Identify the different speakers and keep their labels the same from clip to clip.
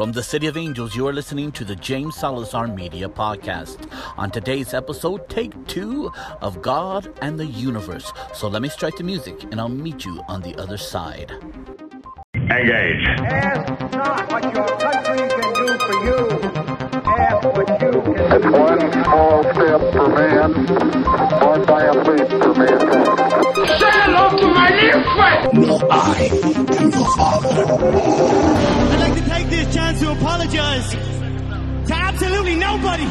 Speaker 1: From the City of Angels, you are listening to the James Salazar Media Podcast. On today's episode, take two of God and the Universe. So let me strike the music and I'll meet you on the other side.
Speaker 2: Engage.
Speaker 3: It's one small step for man, one giant leap for mankind.
Speaker 4: I'd like to take this chance to apologize to absolutely nobody.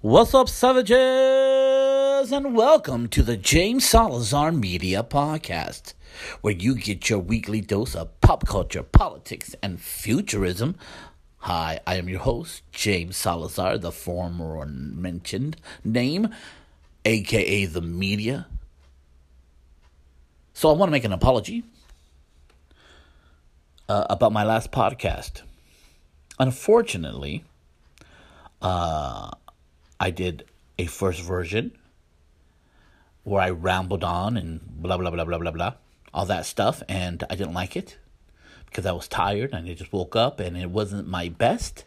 Speaker 1: What's up, savages? And welcome to the James Salazar Media Podcast, where you get your weekly dose of pop culture, politics, and futurism. Hi, I am your host, James Salazar, the former mentioned name, aka the media. So I want to make an apology uh, about my last podcast. Unfortunately, I did a first version where I rambled on and blah blah blah blah blah blah all that stuff and I didn't like it because I was tired and I just woke up and it wasn't my best.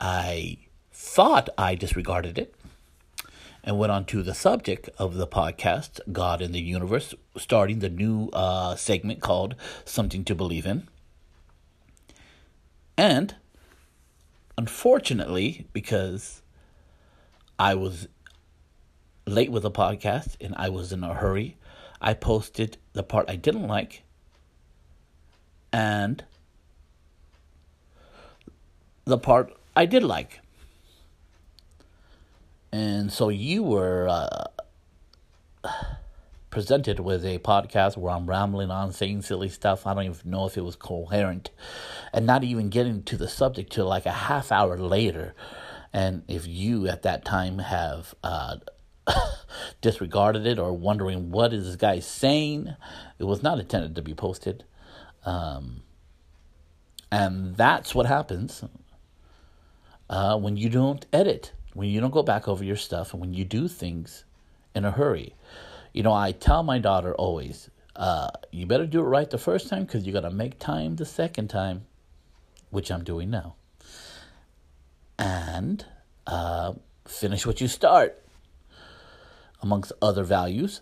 Speaker 1: I thought I disregarded it and went on to the subject of the podcast, God in the Universe, starting the new uh, segment called Something to Believe in. And unfortunately, because I was late with the podcast and I was in a hurry, I posted the part I didn't like and the part I did like. And so you were uh, presented with a podcast where I'm rambling on, saying silly stuff. I don't even know if it was coherent, and not even getting to the subject till like a half hour later. And if you at that time have uh, disregarded it or wondering what is this guy saying, it was not intended to be posted. Um, and that's what happens uh, when you don't edit, when you don't go back over your stuff, and when you do things in a hurry. You know, I tell my daughter always, uh, you better do it right the first time because you got to make time the second time, which I'm doing now. And uh, finish what you start, amongst other values.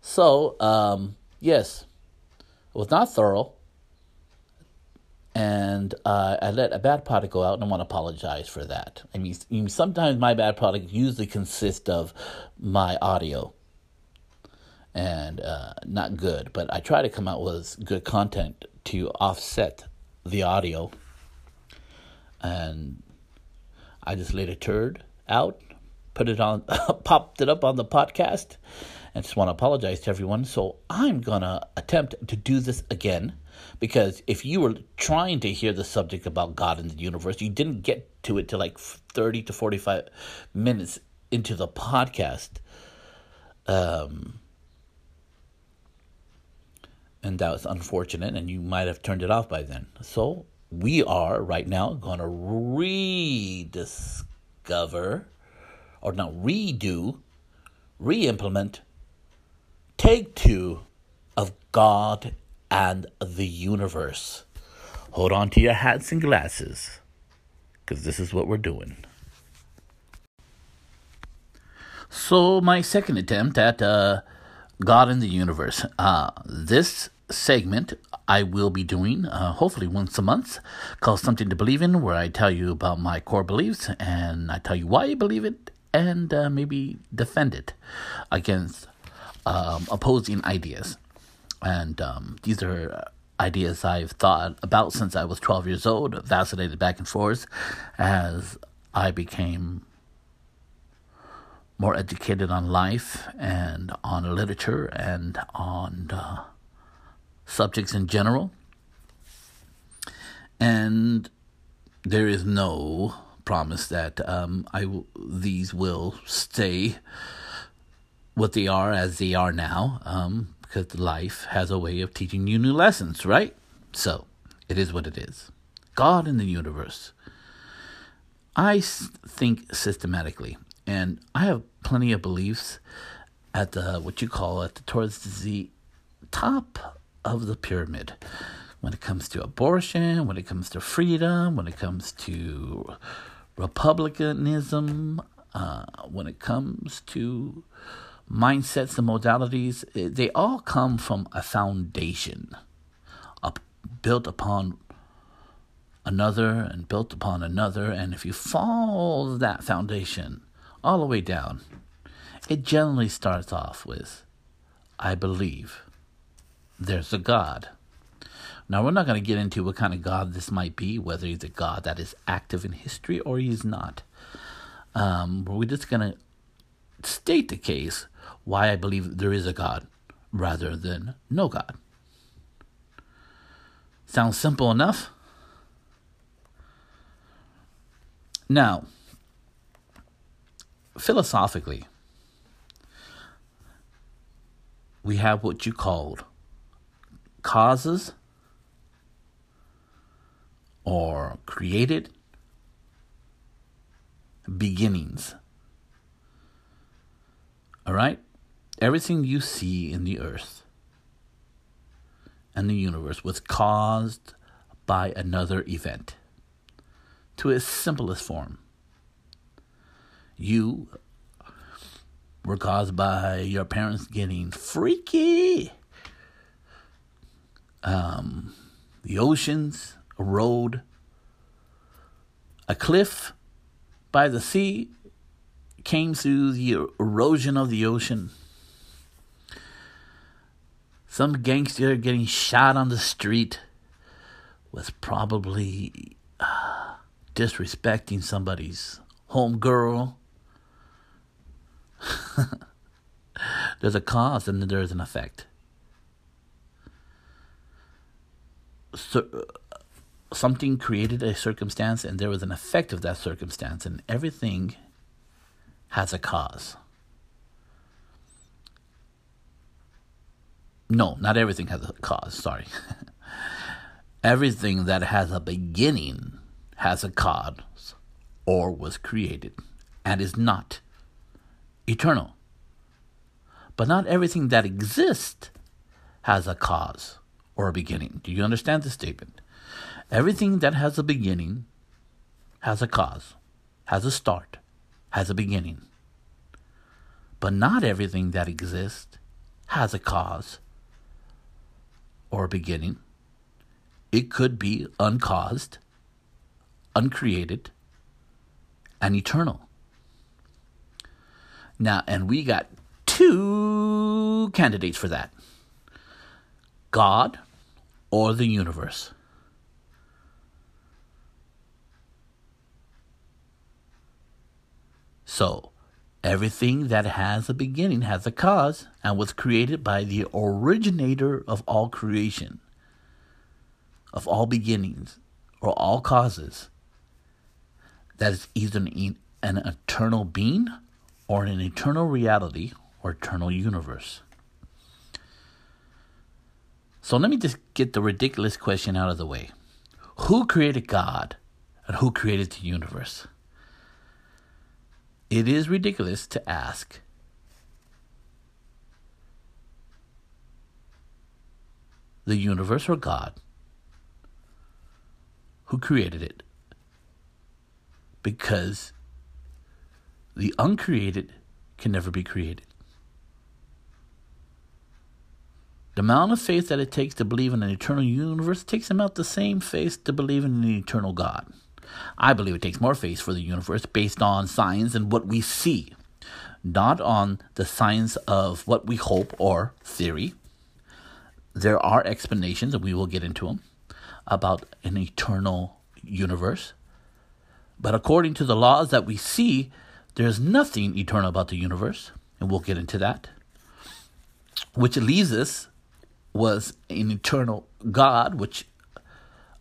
Speaker 1: So, um, yes, it was not thorough. And uh, I let a bad product go out, and I want to apologize for that. I mean, sometimes my bad product usually consists of my audio, and uh, not good. But I try to come out with good content to offset the audio. And I just laid a turd out, put it on, popped it up on the podcast, and just want to apologize to everyone. So I'm gonna attempt to do this again because if you were trying to hear the subject about God and the universe, you didn't get to it till like 30 to 45 minutes into the podcast. Um, and that was unfortunate, and you might have turned it off by then. So we are right now going to rediscover, or not redo, re implement, take two of God and the universe. Hold on to your hats and glasses, because this is what we're doing. So, my second attempt at uh, God and the universe. Uh, this segment I will be doing uh, hopefully once a month called Something to Believe in, where I tell you about my core beliefs and I tell you why I believe it and uh, maybe defend it against um, opposing ideas. And um, these are ideas I've thought about since I was 12 years old, vacillated back and forth as I became more educated on life and on literature and on uh, subjects in general. And there is no promise that um, I w- these will stay what they are as they are now, um, because life has a way of teaching you new lessons, right? So it is what it is. God in the universe. I think systematically, and I have plenty of beliefs at the what you call at the towards the top of the pyramid when it comes to abortion, when it comes to freedom, when it comes to republicanism, uh, when it comes to mindsets and modalities, eh, they all come from a foundation up, built upon another and built upon another. And if you follow that foundation all the way down, it generally starts off with, I believe there's a God. Now, we're not going to get into what kind of God this might be, whether he's a God that is active in history or he's not. Um, we're just going to state the case why I believe there is a God rather than no God. Sounds simple enough? Now, philosophically, we have what you called causes or created beginnings. All right? Everything you see in the earth and the universe was caused by another event. To its simplest form, you were caused by your parents getting freaky. Um, the oceans, a road, a cliff by the sea came through the erosion of the ocean. Some gangster getting shot on the street was probably uh, disrespecting somebody's home girl. there's a cause and there's an effect. So, something created a circumstance and there was an effect of that circumstance, and everything has a cause. No, not everything has a cause, sorry. everything that has a beginning has a cause or was created and is not eternal. But not everything that exists has a cause or a beginning. Do you understand the statement? Everything that has a beginning has a cause, has a start, has a beginning. But not everything that exists has a cause or a beginning. It could be uncaused, uncreated, and eternal. Now, and we got two candidates for that God or the universe. So, everything that has a beginning has a cause and was created by the originator of all creation, of all beginnings, or all causes. That is either an, an eternal being or an eternal reality or eternal universe. So let me just get the ridiculous question out of the way Who created God and who created the universe? It is ridiculous to ask the universe or God who created it because the uncreated can never be created. The amount of faith that it takes to believe in an eternal universe takes about the same faith to believe in an eternal God. I believe it takes more faith for the universe based on science and what we see, not on the science of what we hope or theory. There are explanations, and we will get into them, about an eternal universe. But according to the laws that we see, there's nothing eternal about the universe, and we'll get into that. Which leaves us was an eternal God, which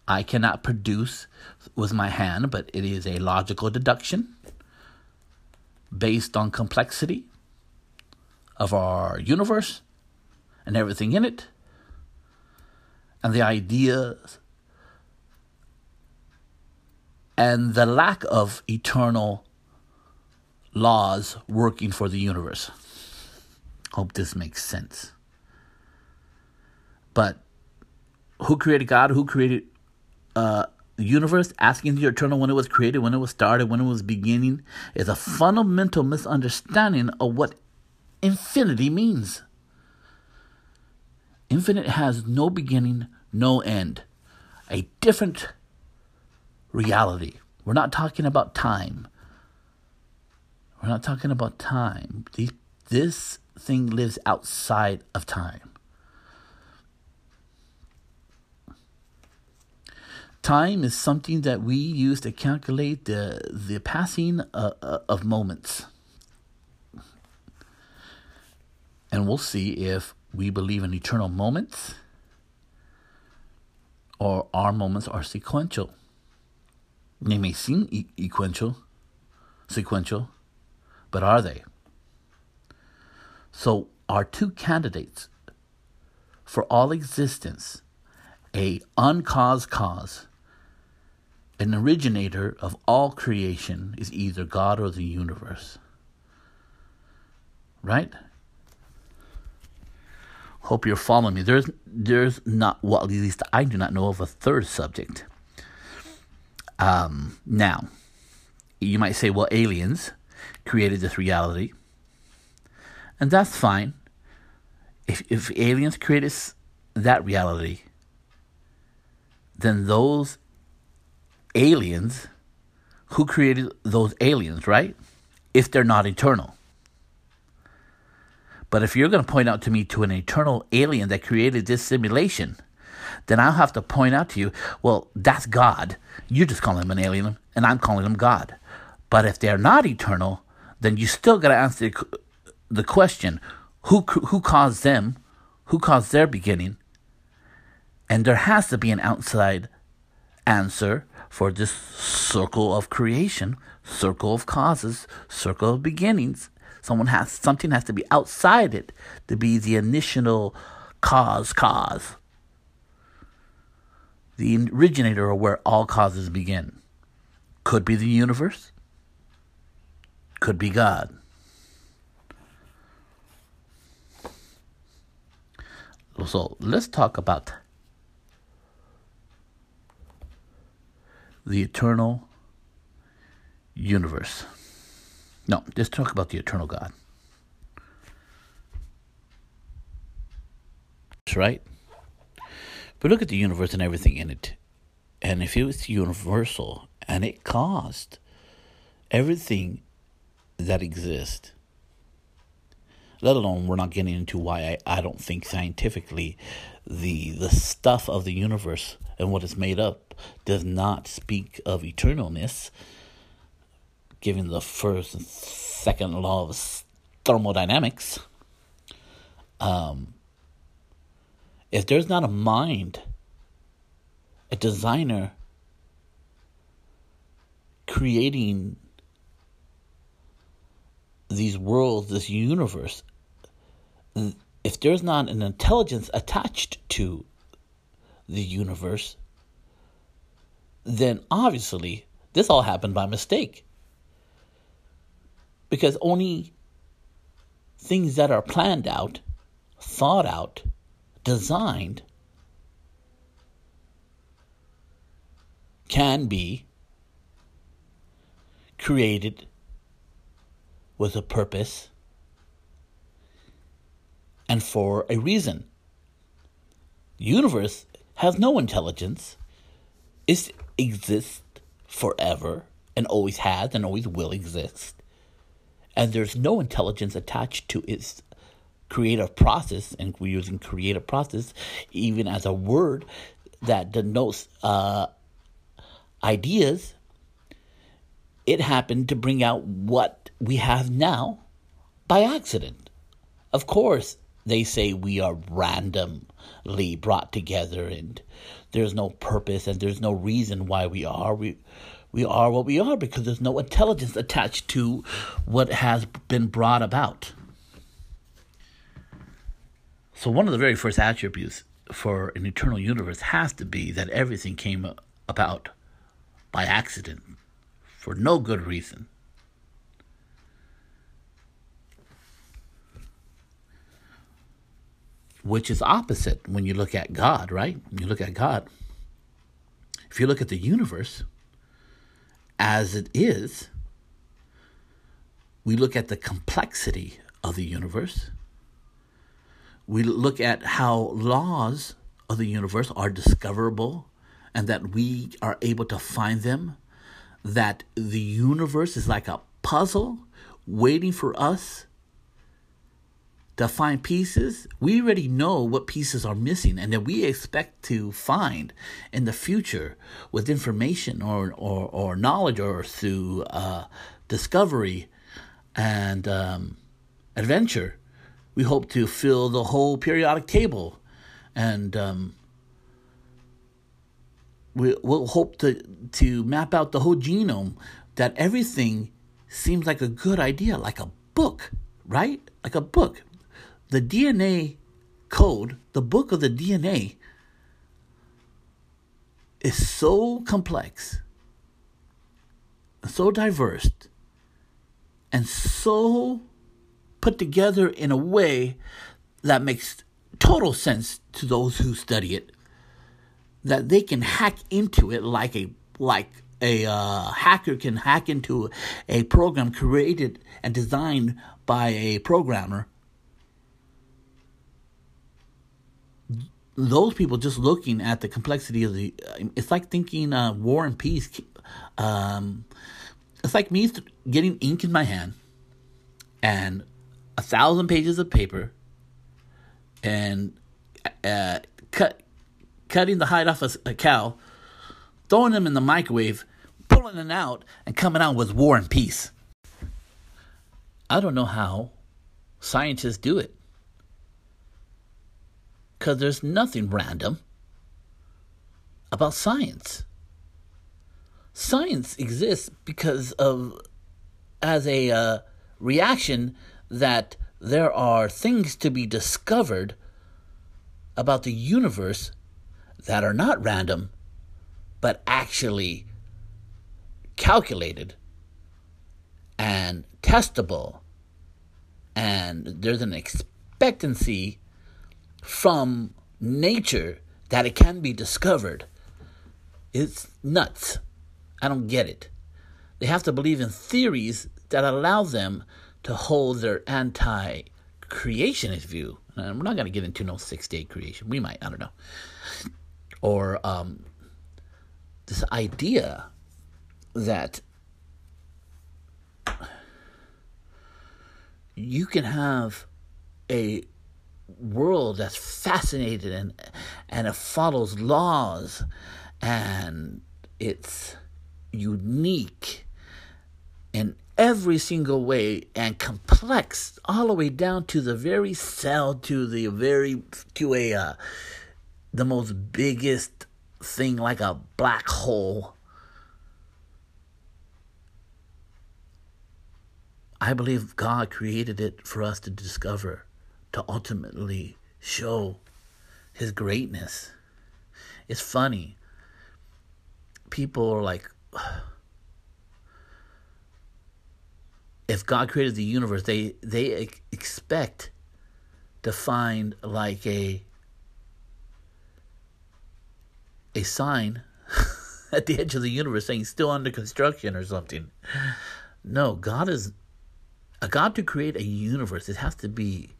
Speaker 1: I cannot produce with my hand, but it is a logical deduction based on complexity of our universe and everything in it, and the ideas and the lack of eternal laws working for the universe. Hope this makes sense. But who created God? Who created uh, universe? Asking the eternal when it was created, when it was started, when it was beginning, is a fundamental misunderstanding of what infinity means. Infinite has no beginning, no end. A different reality. We're not talking about time. We're not talking about time. This thing lives outside of time. Time is something that we use to calculate the, the passing uh, uh, of moments. And we'll see if we believe in eternal moments or our moments are sequential. They may seem e- sequential, sequential, but are they? So, our two candidates for all existence, a uncaused cause, an originator of all creation is either God or the universe. Right? Hope you're following me. There's there's not well at least I do not know of a third subject. Um, now, you might say, well, aliens created this reality. And that's fine. If, if aliens created that reality, then those aliens, who created those aliens, right? If they're not eternal. But if you're going to point out to me to an eternal alien that created this simulation, then I'll have to point out to you, well, that's God. You're just calling him an alien, and I'm calling him God. But if they're not eternal, then you still got to answer the question who, who caused them? Who caused their beginning? And there has to be an outside answer for this circle of creation, circle of causes, circle of beginnings. Someone has something has to be outside it to be the initial cause cause. The originator of where all causes begin. Could be the universe, could be God. So let's talk about the eternal universe. No, let's talk about the eternal God. That's right. But look at the universe and everything in it. And if it was universal and it caused everything that exists, let alone we're not getting into why I, I don't think scientifically the the stuff of the universe and what is made up does not speak of eternalness, given the first and second law of thermodynamics. Um, if there's not a mind, a designer creating these worlds, this universe, if there's not an intelligence attached to the universe, then obviously this all happened by mistake. Because only things that are planned out, thought out, designed can be created with a purpose and for a reason. The universe has no intelligence. It exists forever and always has and always will exist. And there's no intelligence attached to its creative process, and we're using creative process even as a word that denotes uh, ideas. It happened to bring out what we have now by accident. Of course, they say we are randomly brought together and there's no purpose and there's no reason why we are. We we are what we are because there's no intelligence attached to what has been brought about. So, one of the very first attributes for an eternal universe has to be that everything came about by accident for no good reason. Which is opposite when you look at God, right? You look at God. If you look at the universe as it is, we look at the complexity of the universe. We look at how laws of the universe are discoverable and that we are able to find them. That the universe is like a puzzle waiting for us to find pieces, we already know what pieces are missing and that we expect to find in the future with information or, or, or knowledge or through uh, discovery and um, adventure. We hope to fill the whole periodic table and um, we, we'll hope to, to map out the whole genome that everything seems like a good idea, like a book, right? Like a book the DNA code, the book of the DNA, is so complex, so diverse, and so put together in a way that makes total sense to those who study it that they can hack into it like a like a uh, hacker can hack into a program created and designed by a programmer those people just looking at the complexity of the it's like thinking uh, war and peace um, it's like me getting ink in my hand and a thousand pages of paper and uh, cut cutting the hide off a, a cow throwing them in the microwave pulling it out and coming out with war and peace. I don't know how scientists do it because there's nothing random about science. Science exists because of as a uh, reaction that there are things to be discovered about the universe that are not random but actually calculated and testable and there's an expectancy from nature that it can be discovered. It's nuts. I don't get it. They have to believe in theories that allow them to hold their anti creationist view. And we're not going to get into no six day creation. We might, I don't know. Or um, this idea that you can have a world that's fascinated and and it follows laws and it's unique in every single way and complex all the way down to the very cell to the very to a uh, the most biggest thing like a black hole. I believe God created it for us to discover to ultimately show his greatness. It's funny. People are like, if God created the universe, they they expect to find like a a sign at the edge of the universe saying still under construction or something. No, God is a God to create a universe. It has to be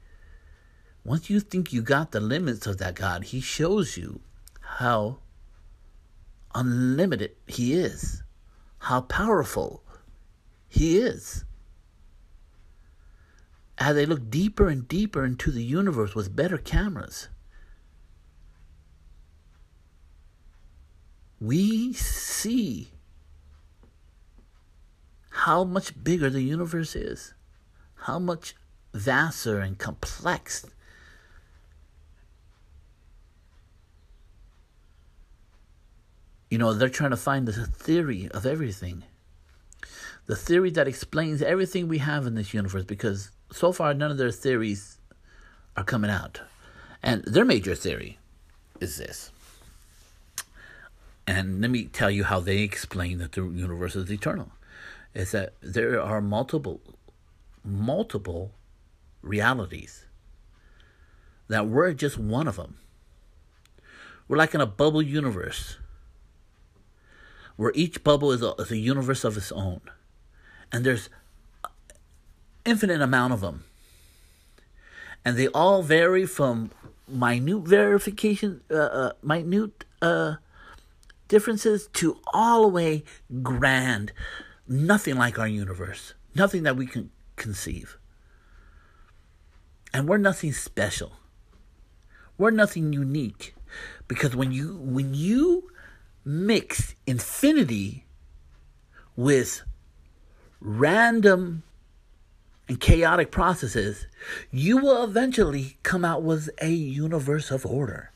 Speaker 1: once you think you got the limits of that God, He shows you how unlimited He is, how powerful He is. As they look deeper and deeper into the universe with better cameras, we see how much bigger the universe is, how much vaster and complex You know, they're trying to find the theory of everything. The theory that explains everything we have in this universe because so far none of their theories are coming out. And their major theory is this. And let me tell you how they explain that the universe is eternal. Is that there are multiple multiple realities. that we're just one of them. We're like in a bubble universe where each bubble is a, is a universe of its own. And there's infinite amount of them. And they all vary from minute verification, uh, uh, minute uh, differences to all the way grand. Nothing like our universe. Nothing that we can conceive. And we're nothing special. We're nothing unique. Because when you when you mix infinity with random and chaotic processes, you will eventually come out with a universe of order.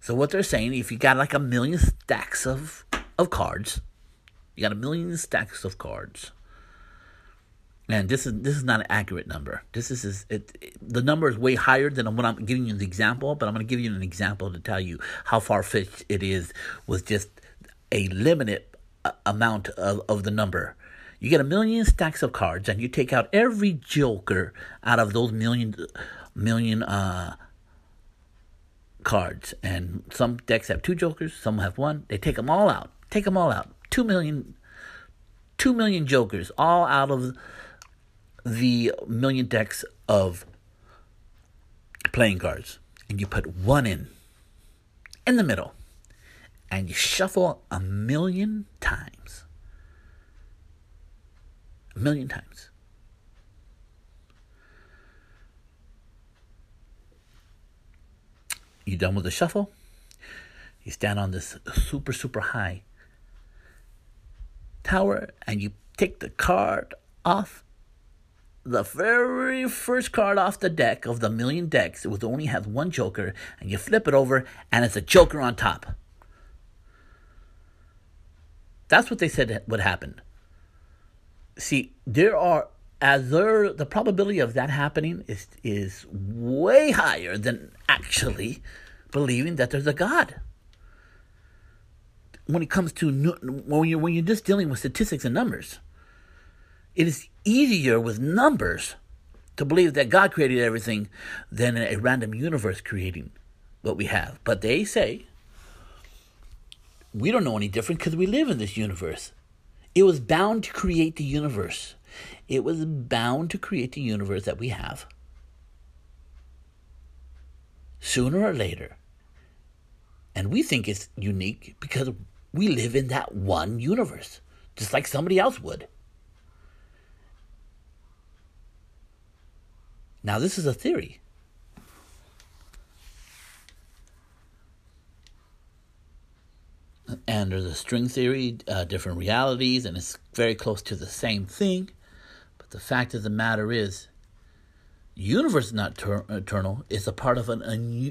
Speaker 1: So what they're saying, if you got like a million stacks of of cards, you got a million stacks of cards. And this is this is not an accurate number. This is, it, it, the number is way higher than what I'm giving you the example, but I'm going to give you an example to tell you how far fetched it is with just a limited uh, amount of, of the number. You get a million stacks of cards, and you take out every joker out of those million million uh, cards. And some decks have two jokers, some have one. They take them all out. Take them all out. Two million, two million jokers, all out of the million decks of playing cards. And you put one in, in the middle. And you shuffle a million times. A million times. You done with the shuffle? You stand on this super, super high tower and you take the card off the very first card off the deck of the million decks. It would only have one joker, and you flip it over, and it's a joker on top. That's what they said would happen. See, there are as there the probability of that happening is is way higher than actually believing that there's a God. When it comes to when you're when you're just dealing with statistics and numbers, it is easier with numbers to believe that God created everything than a random universe creating what we have. But they say we don't know any different because we live in this universe. It was bound to create the universe. It was bound to create the universe that we have. Sooner or later. And we think it's unique because we live in that one universe, just like somebody else would. Now, this is a theory. And there's a string theory, uh, different realities, and it's very close to the same thing. But the fact of the matter is, universe is not ter- eternal. It's a part of an,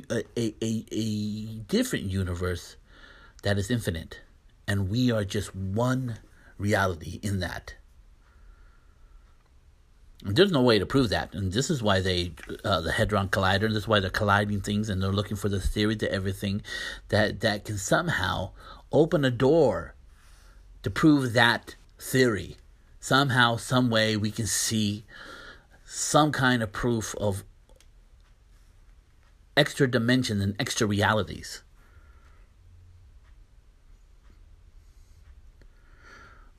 Speaker 1: a, a, a, a different universe that is infinite. And we are just one reality in that. There's no way to prove that, and this is why they, uh, the hadron collider. This is why they're colliding things, and they're looking for the theory to everything that that can somehow open a door to prove that theory. Somehow, some way, we can see some kind of proof of extra dimensions and extra realities.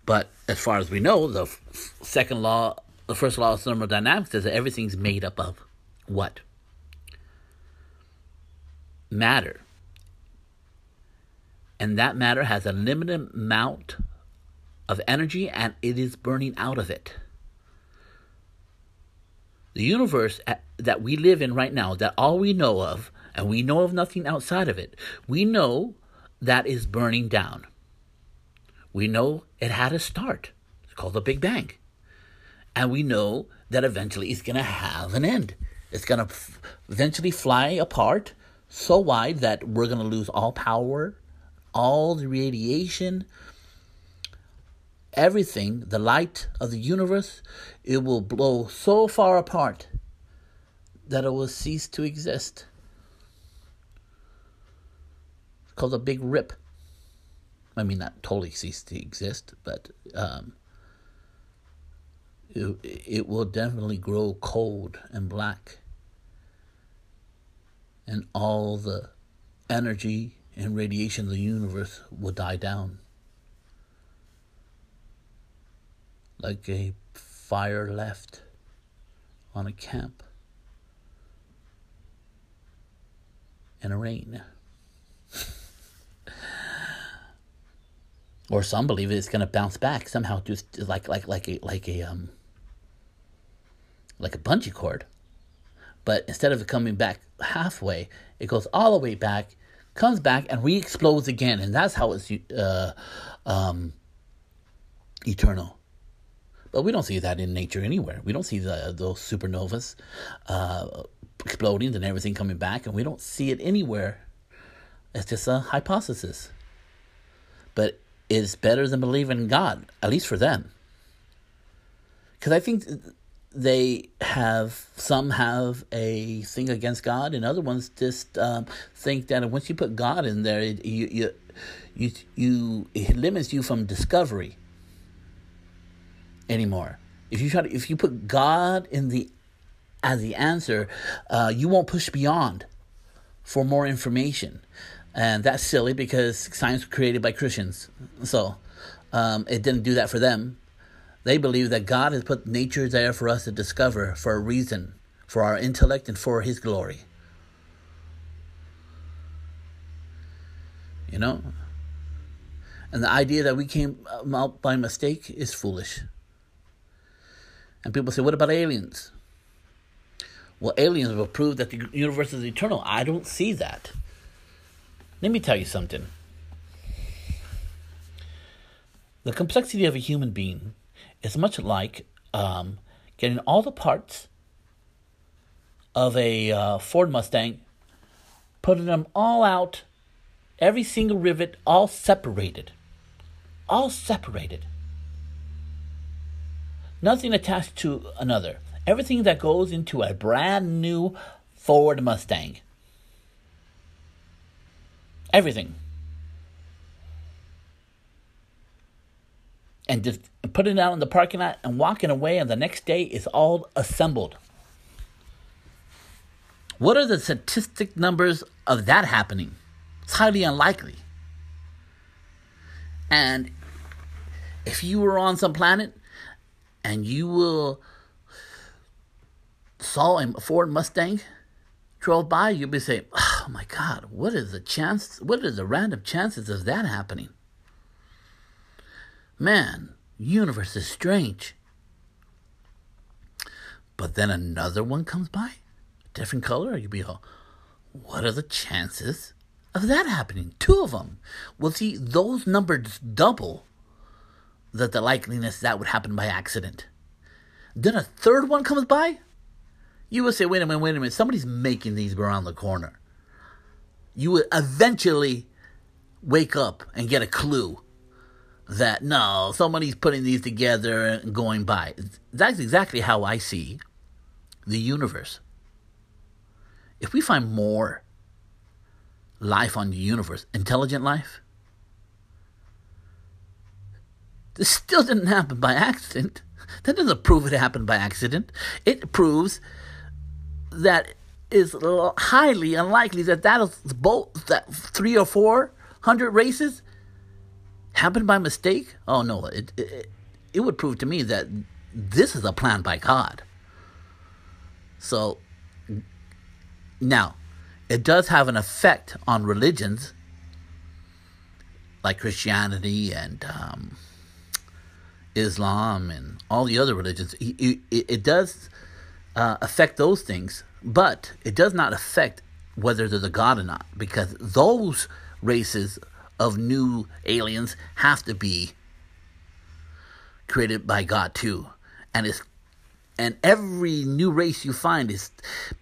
Speaker 1: But as far as we know, the f- second law the first law of thermodynamics says that everything's made up of what? Matter. And that matter has a limited amount of energy and it is burning out of it. The universe uh, that we live in right now, that all we know of, and we know of nothing outside of it, we know that is burning down. We know it had a start. It's called the Big Bang and we know that eventually it's going to have an end. It's going to f- eventually fly apart so wide that we're going to lose all power, all the radiation, everything, the light of the universe. It will blow so far apart that it will cease to exist. It's called a big rip. I mean, not totally cease to exist, but um, it, it will definitely grow cold and black. And all the energy and radiation of the universe will die down. Like a fire left on a camp in a rain. or some believe it's going to bounce back somehow, just like like like a like a um like a bungee cord. But instead of it coming back halfway, it goes all the way back, comes back, and re-explodes again, and that's how it's uh, um, eternal. But we don't see that in nature anywhere. We don't see the, those supernovas uh, exploding and everything coming back, and we don't see it anywhere. It's just a hypothesis. But it's better than believing in God, at least for them. Because I think they have some have a thing against God, and other ones just um, think that once you put God in there, it, you you you you it limits you from discovery anymore. If you try to, if you put God in the as the answer, uh, you won't push beyond for more information, and that's silly because science was created by Christians, so um, it didn't do that for them. They believe that God has put nature there for us to discover for a reason, for our intellect and for His glory. You know? And the idea that we came um, out by mistake is foolish. And people say, what about aliens? Well, aliens will prove that the universe is eternal. I don't see that. Let me tell you something. The complexity of a human being is much like um, getting all the parts of a uh, Ford Mustang, putting them all out, every single rivet, all separated. All separated. Nothing attached to another. Everything that goes into a brand new Ford Mustang. Everything. And just putting it out in the parking lot and walking away, and the next day it's all assembled. What are the statistic numbers of that happening? It's highly unlikely. And if you were on some planet and you will saw a Ford Mustang drove by, you'd be saying, "Oh my God, what is the chance? What are the random chances of that happening?" Man, universe is strange. But then another one comes by, different color, you'd be all, what are the chances of that happening? Two of them. Well, see, those numbers double that the likeliness that would happen by accident. Then a third one comes by, you would say, wait a minute, wait a minute, somebody's making these around the corner. You would eventually wake up and get a clue that no, somebody's putting these together and going by. That's exactly how I see the universe. If we find more life on the universe, intelligent life, this still didn't happen by accident. That doesn't prove it happened by accident. It proves that is highly unlikely that that is both that three or four hundred races happened by mistake? Oh no, it, it it would prove to me that this is a plan by God. So now, it does have an effect on religions like Christianity and um, Islam and all the other religions. It, it, it does uh, affect those things, but it does not affect whether there's a God or not, because those races of new aliens have to be created by God too. And it's and every new race you find is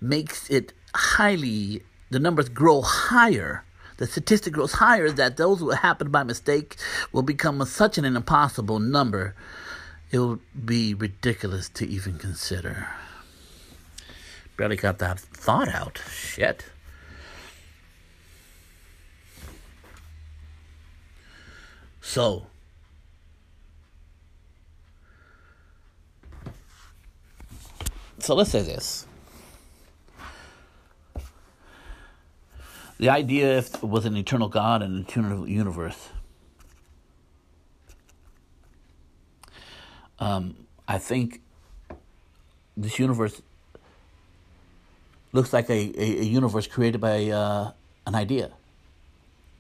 Speaker 1: makes it highly the numbers grow higher. The statistic grows higher that those who happen by mistake will become such an impossible number. It will be ridiculous to even consider. Barely got that thought out. Shit. So, so let's say this. The idea if with an eternal God and an eternal universe. Um, I think this universe looks like a, a, a universe created by uh, an idea,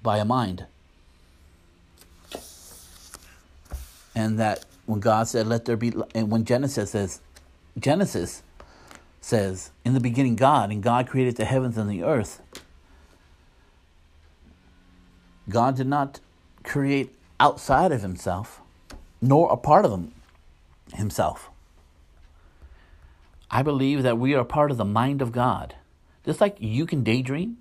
Speaker 1: by a mind. And that when God said, "Let there be," and when Genesis says, Genesis says, "In the beginning, God, and God created the heavens and the earth." God did not create outside of Himself, nor a part of Him Himself. I believe that we are part of the mind of God. Just like you can daydream,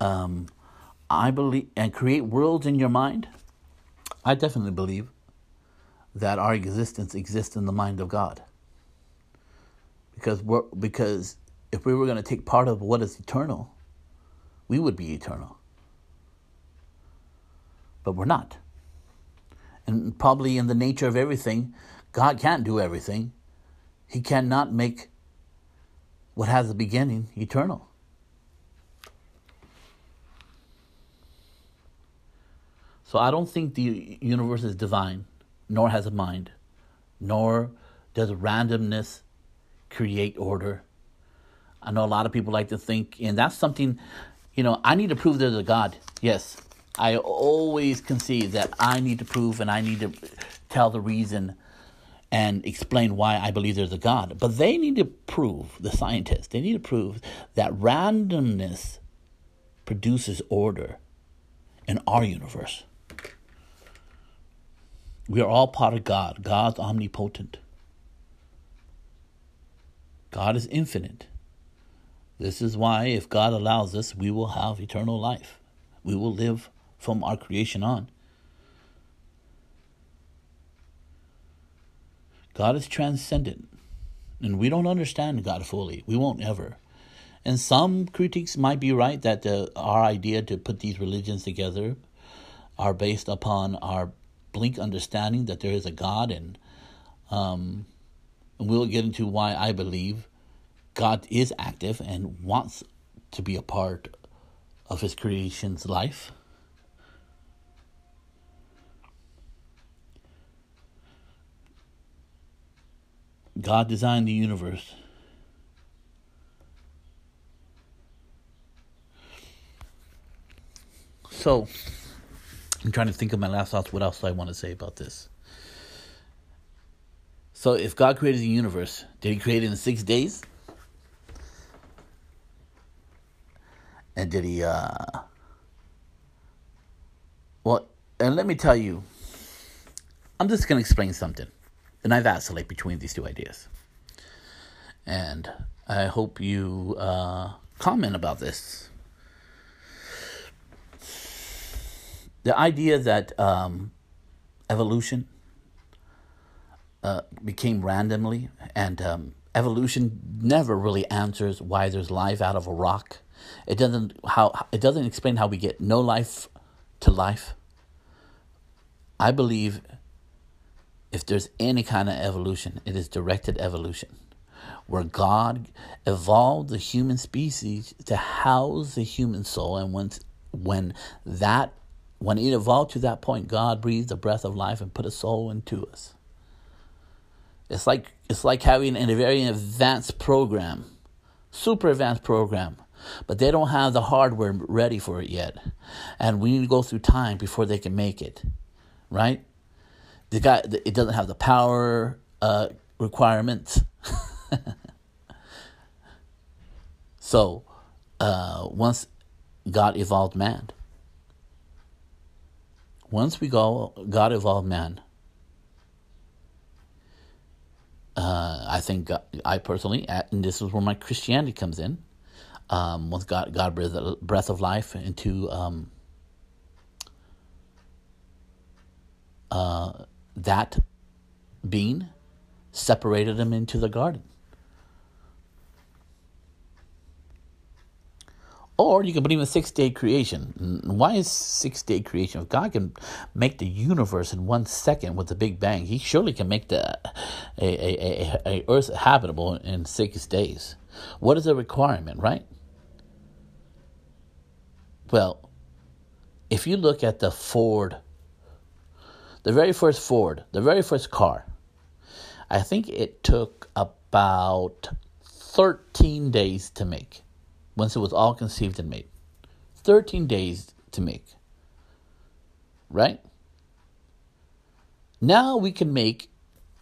Speaker 1: um, I believe, and create worlds in your mind. I definitely believe that our existence exists in the mind of God. Because we're, because if we were going to take part of what is eternal, we would be eternal. But we're not. And probably in the nature of everything, God can't do everything. He cannot make what has a beginning eternal. So I don't think the universe is divine, nor has a mind, nor does randomness create order. I know a lot of people like to think, and that's something, you know, I need to prove there's a God. Yes, I always concede that I need to prove and I need to tell the reason and explain why I believe there's a God. But they need to prove, the scientists, they need to prove that randomness produces order in our universe. We are all part of God. God's omnipotent. God is infinite. This is why, if God allows us, we will have eternal life. We will live from our creation on. God is transcendent, and we don't understand God fully. We won't ever. And some critics might be right that the, our idea to put these religions together are based upon our blink understanding that there is a God, and um, and we'll get into why I believe God is active and wants to be a part of His creation's life. God designed the universe. So, I'm trying to think of my last thoughts. What else do I want to say about this? So, if God created the universe, did He create it in six days? And did He, uh, well, and let me tell you, I'm just going to explain something. And I vacillate between these two ideas. And I hope you uh, comment about this. The idea that um, evolution uh, became randomly, and um, evolution never really answers why there's life out of a rock. It doesn't how it doesn't explain how we get no life to life. I believe if there's any kind of evolution, it is directed evolution, where God evolved the human species to house the human soul, and once when that when it evolved to that point, God breathed a breath of life and put a soul into us. It's like it's like having a very advanced program, super advanced program, but they don't have the hardware ready for it yet, and we need to go through time before they can make it, right? the guy it doesn't have the power uh, requirements. so uh, once God evolved man, once we go God evolved man, uh, I think God, I personally, and this is where my Christianity comes in. Um, once God God breathed breath of life into um, uh, that being separated him into the garden. Or you can believe in six day creation. Why is six day creation? If God can make the universe in one second with the Big Bang, He surely can make the a, a, a, a Earth habitable in six days. What is the requirement, right? Well, if you look at the Ford, the very first Ford, the very first car, I think it took about 13 days to make once it was all conceived and made. 13 days to make. Right? Now we can make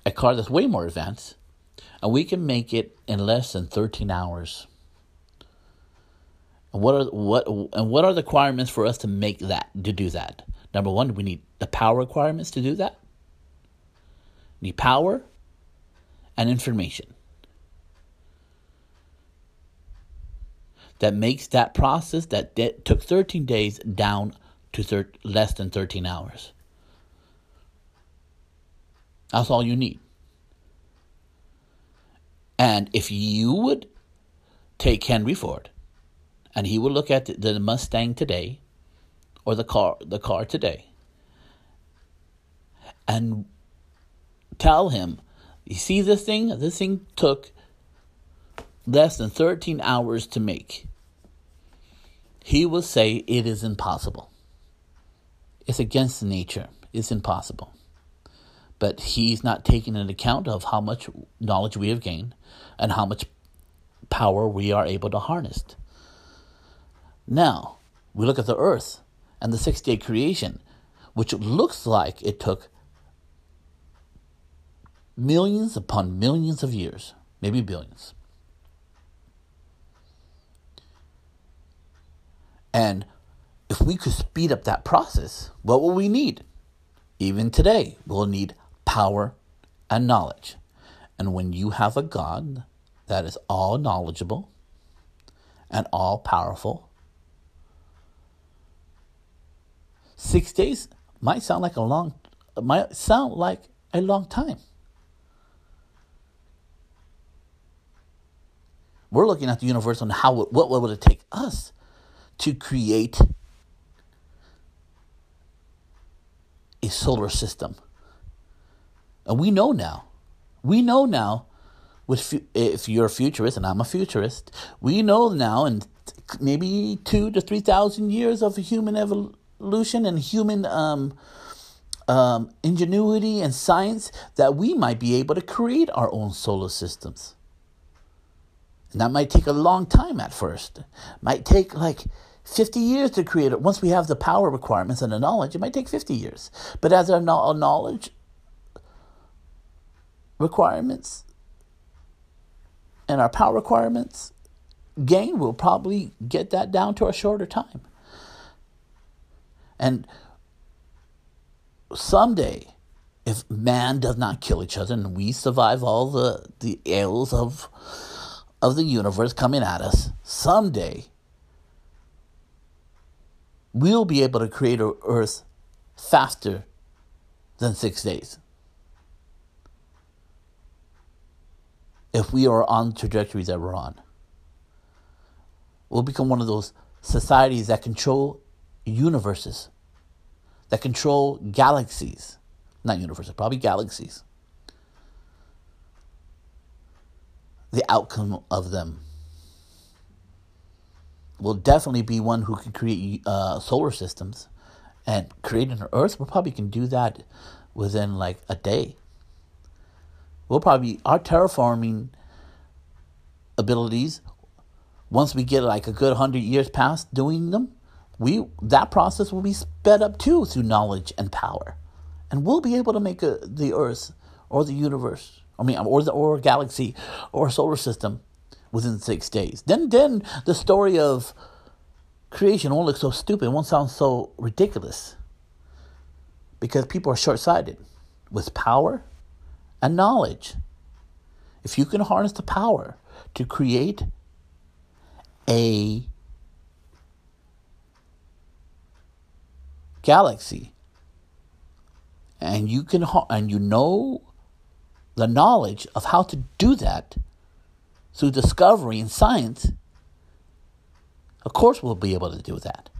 Speaker 1: a car that's way more advanced, and we can make it in less than 13 hours. And what are what and what are the requirements for us to make that to do that? Number one, we need the power requirements to do that. We need power and information. That makes that process that de- took 13 days down to thir- less than 13 hours. That's all you need. And if you would take Henry Ford and he would look at the, the Mustang today or the car the car today and tell him, you see this thing? This thing took less than 13 hours to make he will say it is impossible. It's against nature. It's impossible. But he's not taking into account of how much knowledge we have gained and how much power we are able to harness. Now, we look at the earth and the six day creation, which looks like it took millions upon millions of years, maybe billions. And if we could speed up that process, what will we need? Even today, we'll need power and knowledge. And when you have a God that is all knowledgeable and all powerful, six days might sound like a long might sound like a long time. We're looking at the universe on how what would it take us to create a solar system. And we know now, we know now, with if you're a futurist and I'm a futurist, we know now in maybe two to three thousand years of human evolution and human um, um, ingenuity and science that we might be able to create our own solar systems. And that might take a long time at first. Might take like 50 years to create it. Once we have the power requirements and the knowledge, it might take 50 years. But as our knowledge requirements and our power requirements gain, we'll probably get that down to a shorter time. And someday, if man does not kill each other and we survive all the, the ills of, of the universe coming at us, someday we'll be able to create an earth faster than six days. If we are on the trajectory that we're on, we'll become one of those societies that control universes, that control galaxies. Not universes, probably galaxies. The outcome of them will definitely be one who can create uh, solar systems and create an Earth. We probably can do that within like a day. We'll probably our terraforming abilities. Once we get like a good hundred years past doing them, we that process will be sped up too through knowledge and power, and we'll be able to make a, the Earth or the universe. I mean, or the or galaxy or solar system within six days. Then, then the story of creation won't look so stupid, won't sound so ridiculous. Because people are short sighted with power and knowledge. If you can harness the power to create a galaxy and you can and you know the knowledge of how to do that through discovery and science, Of course, we'll be able to do that.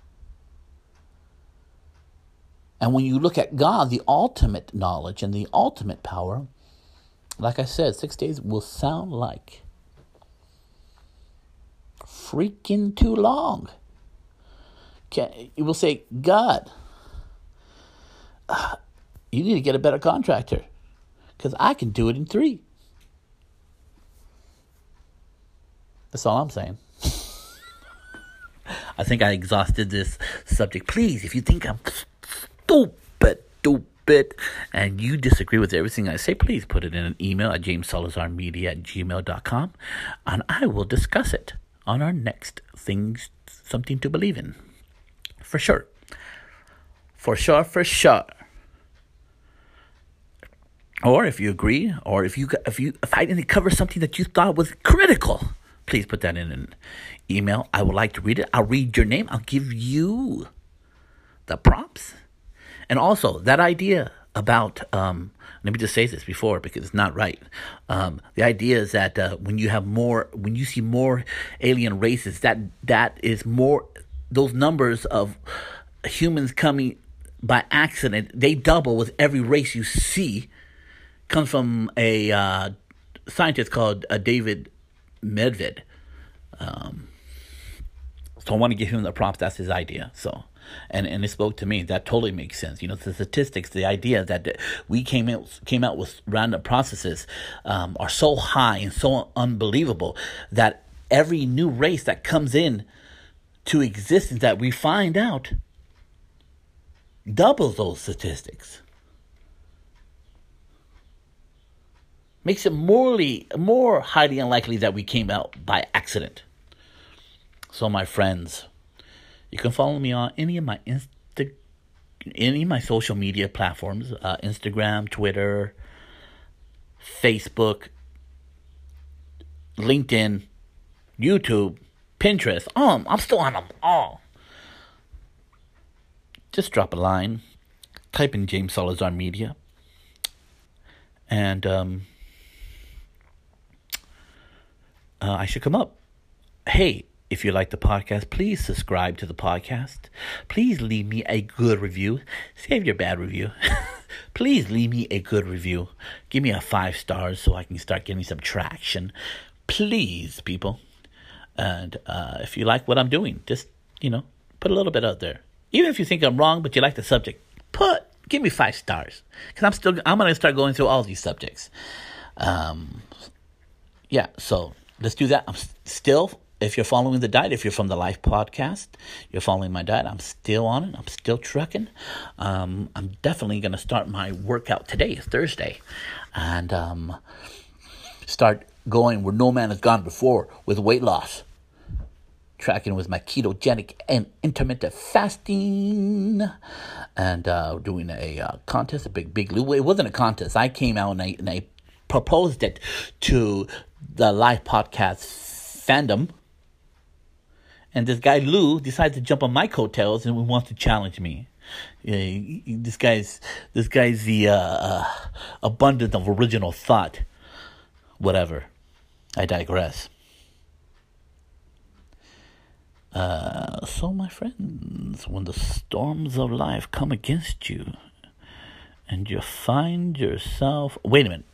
Speaker 1: And when you look at God, the ultimate knowledge and the ultimate power, like I said, six days will sound like freaking too long. Can, you will say, God, you need to get a better contractor because I can do it in three. That's all I'm saying. I think I exhausted this subject. Please, if you think I'm stupid, stupid, and you disagree with everything I say, please put it in an email at jamessalazarmedia at gmail.com and I will discuss it on our next Things Something to Believe in. For sure. For sure, for sure. Or if you agree, or if you if you if I didn't cover something that you thought was critical, please put that in an email. I would like to read it. I'll read your name. I'll give you the prompts. And also that idea about um, let me just say this before because it's not right. Um, the idea is that uh, when you have more, when you see more alien races, that that is more those numbers of humans coming by accident. They double with every race you see. Comes from a uh, scientist called uh, David Medved. Um, so I want to give him the props. That's his idea. So, and and it spoke to me. That totally makes sense. You know, the statistics, the idea that we came out came out with random processes um, are so high and so unbelievable that every new race that comes in to existence that we find out doubles those statistics. Makes it morally more highly unlikely that we came out by accident. So, my friends, you can follow me on any of my Insta, any of my social media platforms: uh, Instagram, Twitter, Facebook, LinkedIn, YouTube, Pinterest. Um, I'm still on them all. Just drop a line, type in James Salazar Media, and um, uh, I should come up. Hey, if you like the podcast, please subscribe to the podcast. Please leave me a good review. Save your bad review. please leave me a good review. Give me a five stars so I can start getting some traction. Please, people. And uh, if you like what I'm doing, just you know, put a little bit out there. Even if you think I'm wrong, but you like the subject, put give me five stars because I'm still I'm gonna start going through all these subjects. Um, yeah, so let's do that. I'm still if you're following the diet, if you're from the Life Podcast, you're following my diet. I'm still on it. I'm still trucking. Um, I'm definitely going to start my workout today, Thursday, and um, start going where no man has gone before with weight loss. Tracking with my ketogenic and intermittent fasting, and uh, doing a uh, contest, a big, big. It wasn't a contest. I came out and I, and I proposed it to the live Podcast fandom and this guy Lou decides to jump on my coattails and wants to challenge me. This guy's this guy's the uh, uh, abundance of original thought. Whatever, I digress. Uh, so, my friends, when the storms of life come against you, and you find yourself wait a minute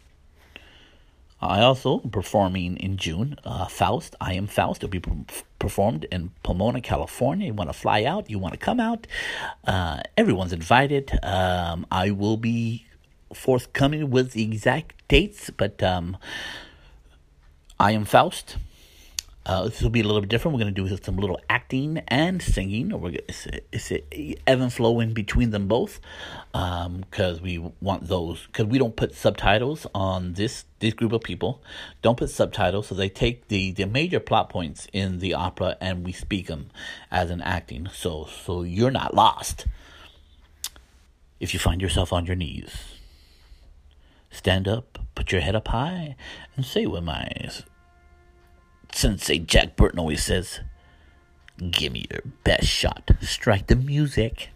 Speaker 1: I also performing in June. Uh, Faust, I am Faust. It'll be performed in Pomona, California. You want to fly out? You want to come out? Uh, everyone's invited. Um, I will be forthcoming with the exact dates, but um, I am Faust. Uh, this will be a little bit different. We're going to do some little acting and singing, or we're gonna, it's, it's a ebb and flow in between them both, because um, we want those. Because we don't put subtitles on this this group of people. Don't put subtitles, so they take the the major plot points in the opera and we speak them as an acting. So so you're not lost. If you find yourself on your knees, stand up, put your head up high, and say with my Sensei Jack Burton always says, Give me your best shot. Strike the music.